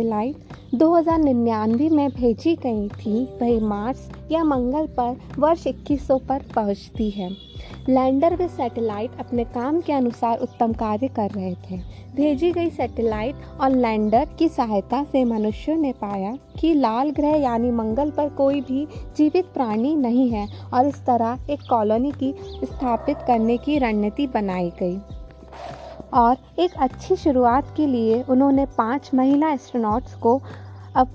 Satellite 2099 में भेजी गई थी। वही मार्स या मंगल पर वर्ष 2100 पर पहुँचती है। लैंडर व सैटेलाइट अपने काम के अनुसार उत्तम कार्य कर रहे थे। भेजी गई सैटेलाइट और लैंडर की सहायता से मनुष्यों ने पाया कि लाल ग्रह यानी मंगल पर कोई भी जीवित प्राणी नहीं है और इस तरह एक कॉलोनी की स्थापित करने की रणनीति बनाई गई। और एक अच्छी शुरुआत के लिए उन्होंने पाँच महिला एस्ट्रोनॉट्स को अब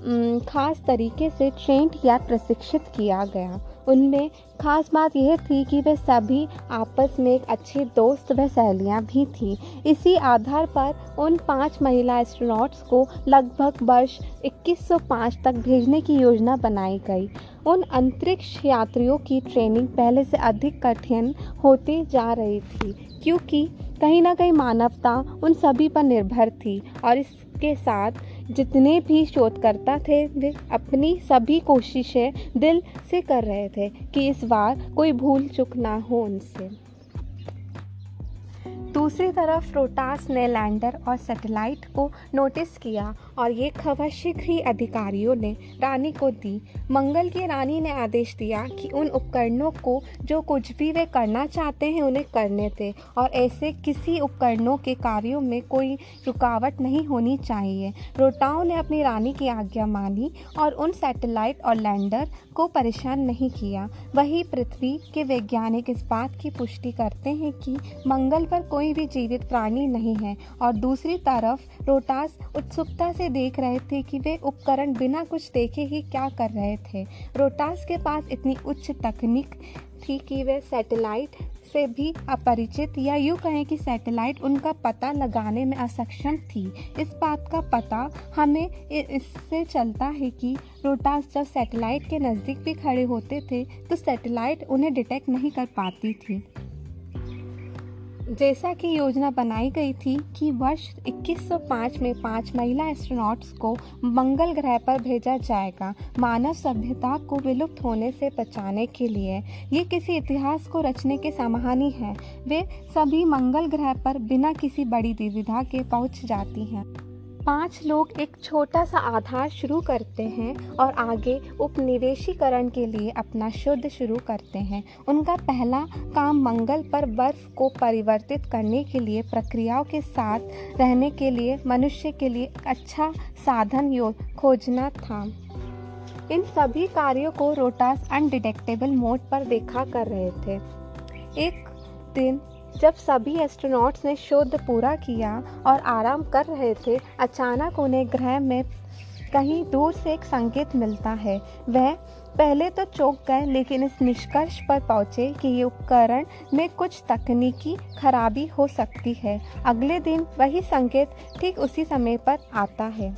ख़ास तरीके से ट्रेंड या प्रशिक्षित किया गया। उनमें खास बात यह थी कि वे सभी आपस में एक अच्छी दोस्त व सहेलियाँ भी थीं। इसी आधार पर उन पाँच महिला एस्ट्रोनॉट्स को लगभग वर्ष 2105 तक भेजने की योजना बनाई गई। उन अंतरिक्ष यात्रियों की ट्रेनिंग पहले से अधिक कठिन होती जा रही थी, क्योंकि कहीं ना कहीं मानवता उन सभी पर निर्भर थी और इसके साथ जितने भी शोधकर्ता थे, वे अपनी सभी कोशिशें दिल से कर रहे थे कि इस बार कोई भूल चुक ना हो उनसे। दूसरी तरफ़ रोटास ने लैंडर और सैटेलाइट को नोटिस किया और ये खबर शीघ्र ही अधिकारियों ने रानी को दी। मंगल की रानी ने आदेश दिया कि उन उपकरणों को जो कुछ भी वे करना चाहते हैं उन्हें करने थे और ऐसे किसी उपकरणों के कार्यों में कोई रुकावट नहीं होनी चाहिए। रोटाओं ने अपनी रानी की आज्ञा मानी और उन सैटेलाइट और लैंडर को परेशान नहीं किया। वही पृथ्वी के वैज्ञानिक इस बात की पुष्टि करते हैं कि मंगल पर कोई भी जीवित प्राणी नहीं है। और दूसरी तरफ़ रोटास उत्सुकता से देख रहे थे कि वे उपकरण बिना कुछ देखे ही क्या कर रहे थे। रोटास के पास इतनी उच्च तकनीक थी कि वे सैटेलाइट से भी अपरिचित या यूँ कहें कि सैटेलाइट उनका पता लगाने में असक्षम थी। इस बात का पता हमें इससे चलता है कि रोटास जब सैटेलाइट के नज़दीक भी खड़े होते थे तो सैटेलाइट उन्हें डिटेक्ट नहीं कर पाती थी। जैसा कि योजना बनाई गई थी कि वर्ष 2105 में पाँच महिला एस्ट्रोनॉट्स को मंगल ग्रह पर भेजा जाएगा, मानव सभ्यता को विलुप्त होने से बचाने के लिए। ये किसी इतिहास को रचने के समाहानी है। वे सभी मंगल ग्रह पर बिना किसी बड़ी दुविधा के पहुँच जाती हैं। पाँच लोग एक छोटा सा आधार शुरू करते हैं और आगे उपनिवेशीकरण के लिए अपना शुद्ध शुरू करते हैं। उनका पहला काम मंगल पर बर्फ़ को परिवर्तित करने के लिए, प्रक्रियाओं के साथ रहने के लिए, मनुष्य के लिए अच्छा साधन खोजना था। इन सभी कार्यों को रोटास अनडिटेक्टेबल मोड पर देखा कर रहे थे। एक दिन जब सभी एस्ट्रोनॉट्स ने शोध पूरा किया और आराम कर रहे थे, अचानक उन्हें ग्रह में कहीं दूर से एक संकेत मिलता है। वह पहले तो चौंक गए, लेकिन इस निष्कर्ष पर पहुँचे कि ये उपकरण में कुछ तकनीकी खराबी हो सकती है। अगले दिन वही संकेत ठीक उसी समय पर आता है।